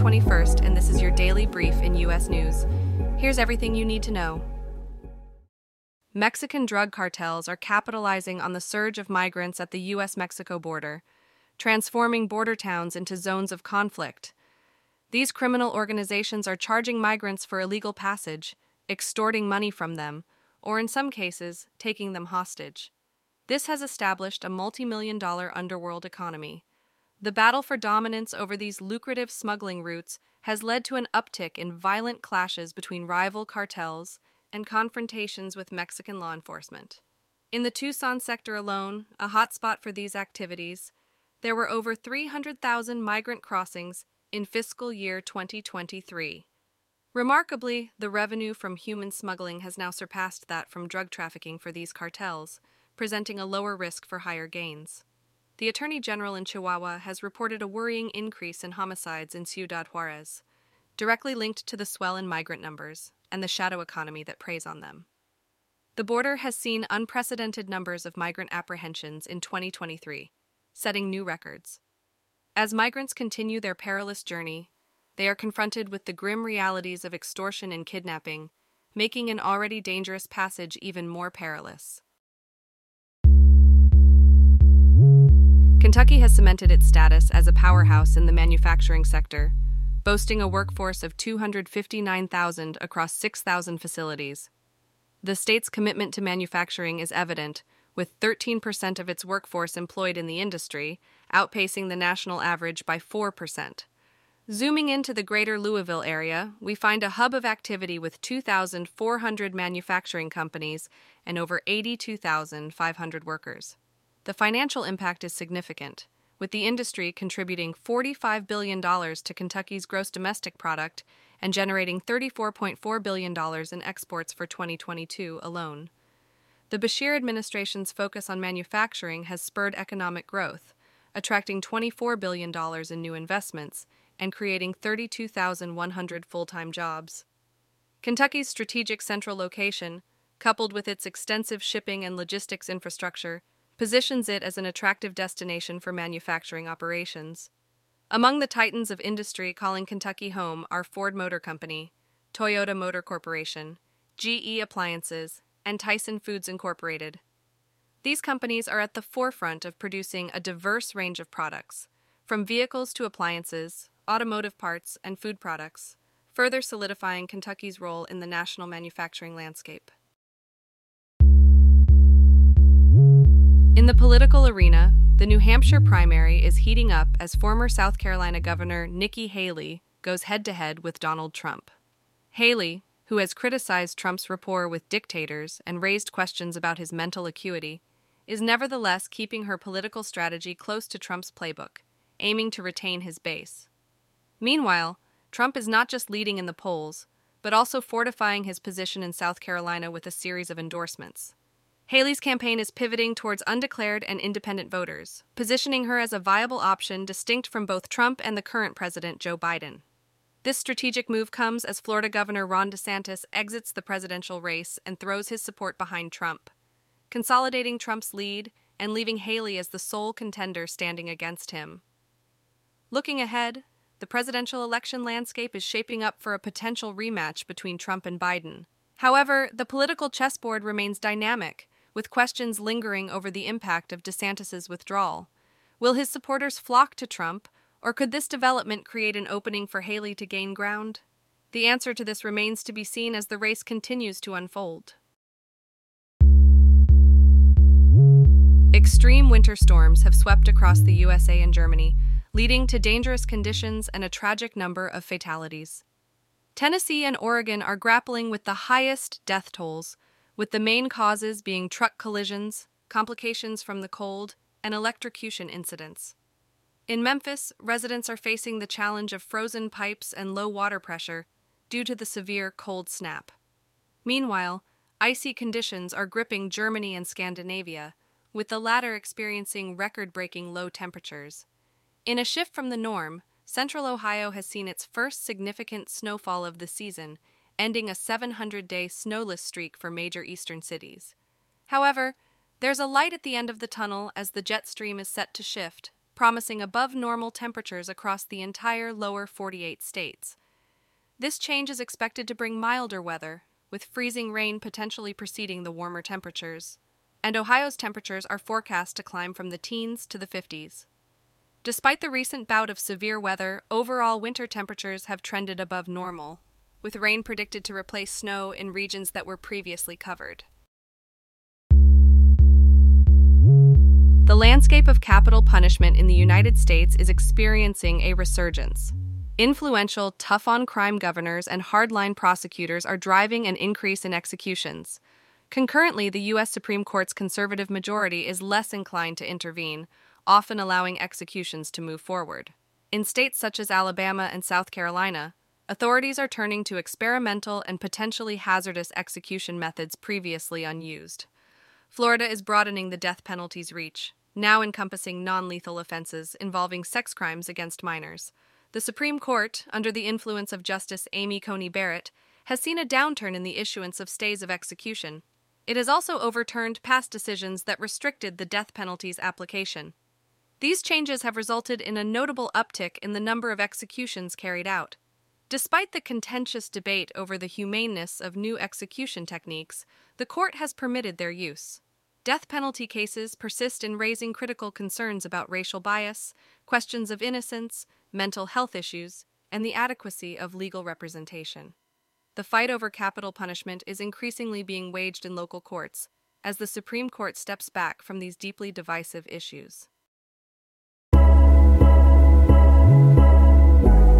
21st, and this is your daily brief in U.S. news. Here's everything you need to know. Mexican drug cartels are capitalizing on the surge of migrants at the U.S. Mexico border, transforming border towns into zones of conflict. These criminal organizations are charging migrants for illegal passage, extorting money from them, or in some cases, taking them hostage. This has established a multi million dollar underworld economy. The battle for dominance over these lucrative smuggling routes has led to an uptick in violent clashes between rival cartels and confrontations with Mexican law enforcement. In the Tucson sector alone, a hotspot for these activities, there were over 300,000 migrant crossings in fiscal year 2023. Remarkably, the revenue from human smuggling has now surpassed that from drug trafficking for these cartels, presenting a lower risk for higher gains. The Attorney General in Chihuahua has reported a worrying increase in homicides in Ciudad Juarez, directly linked to the swell in migrant numbers and the shadow economy that preys on them. The border has seen unprecedented numbers of migrant apprehensions in 2023, setting new records. As migrants continue their perilous journey, they are confronted with the grim realities of extortion and kidnapping, making an already dangerous passage even more perilous. Kentucky has cemented its status as a powerhouse in the manufacturing sector, boasting a workforce of 259,000 across 6,000 facilities. The state's commitment to manufacturing is evident, with 13% of its workforce employed in the industry, outpacing the national average by 4%. Zooming into the greater Louisville area, we find a hub of activity with 2,400 manufacturing companies and over 82,500 workers. The financial impact is significant, with the industry contributing $45 billion to Kentucky's gross domestic product and generating $34.4 billion in exports for 2022 alone. The Beshear administration's focus on manufacturing has spurred economic growth, attracting $24 billion in new investments and creating 32,100 full time jobs. Kentucky's strategic central location, coupled with its extensive shipping and logistics infrastructure, positions it as an attractive destination for manufacturing operations. Among the titans of industry calling Kentucky home are Ford Motor Company, Toyota Motor Corporation, GE Appliances, and Tyson Foods Incorporated. These companies are at the forefront of producing a diverse range of products, from vehicles to appliances, automotive parts, and food products, further solidifying Kentucky's role in the national manufacturing landscape. In the political arena, the New Hampshire primary is heating up as former South Carolina Governor Nikki Haley goes head to head with Donald Trump. Haley, who has criticized Trump's rapport with dictators and raised questions about his mental acuity, is nevertheless keeping her political strategy close to Trump's playbook, aiming to retain his base. Meanwhile, Trump is not just leading in the polls, but also fortifying his position in South Carolina with a series of endorsements. Haley's campaign is pivoting towards undeclared and independent voters, positioning her as a viable option distinct from both Trump and the current president, Joe Biden. This strategic move comes as Florida Governor Ron DeSantis exits the presidential race and throws his support behind Trump, consolidating Trump's lead and leaving Haley as the sole contender standing against him. Looking ahead, the presidential election landscape is shaping up for a potential rematch between Trump and Biden. However, the political chessboard remains dynamic, with questions lingering over the impact of DeSantis's withdrawal. Will his supporters flock to Trump, or could this development create an opening for Haley to gain ground? The answer to this remains to be seen as the race continues to unfold. Extreme winter storms have swept across the USA and Germany, leading to dangerous conditions and a tragic number of fatalities. Tennessee and Oregon are grappling with the highest death tolls, with the main causes being truck collisions, complications from the cold, and electrocution incidents. In Memphis, residents are facing the challenge of frozen pipes and low water pressure due to the severe cold snap. Meanwhile, icy conditions are gripping Germany and Scandinavia, with the latter experiencing record breaking low temperatures. In a shift from the norm, Central Ohio has seen its first significant snowfall of the season ending a 700 day snowless streak for major eastern cities. However, there's a light at the end of the tunnel as the jet stream is set to shift, promising above normal temperatures across the entire lower 48 states. This change is expected to bring milder weather, with freezing rain potentially preceding the warmer temperatures. And Ohio's temperatures are forecast to climb from the teens to the 50s. Despite the recent bout of severe weather, overall winter temperatures have trended above normal, with rain predicted to replace snow in regions that were previously covered. The landscape of capital punishment in the United States is experiencing a resurgence. Influential, tough on crime governors and hardline prosecutors are driving an increase in executions. Concurrently, the U.S. Supreme Court's conservative majority is less inclined to intervene, often allowing executions to move forward. In states such as Alabama and South Carolina, authorities are turning to experimental and potentially hazardous execution methods previously unused. Florida is broadening the death penalty's reach, now encompassing non lethal offenses involving sex crimes against minors. The Supreme Court, under the influence of Justice Amy Coney Barrett, has seen a downturn in the issuance of stays of execution. It has also overturned past decisions that restricted the death penalty's application. These changes have resulted in a notable uptick in the number of executions carried out. Despite the contentious debate over the humaneness of new execution techniques, the court has permitted their use. Death penalty cases persist in raising critical concerns about racial bias, questions of innocence, mental health issues, and the adequacy of legal representation. The fight over capital punishment is increasingly being waged in local courts as the Supreme Court steps back from these deeply divisive issues.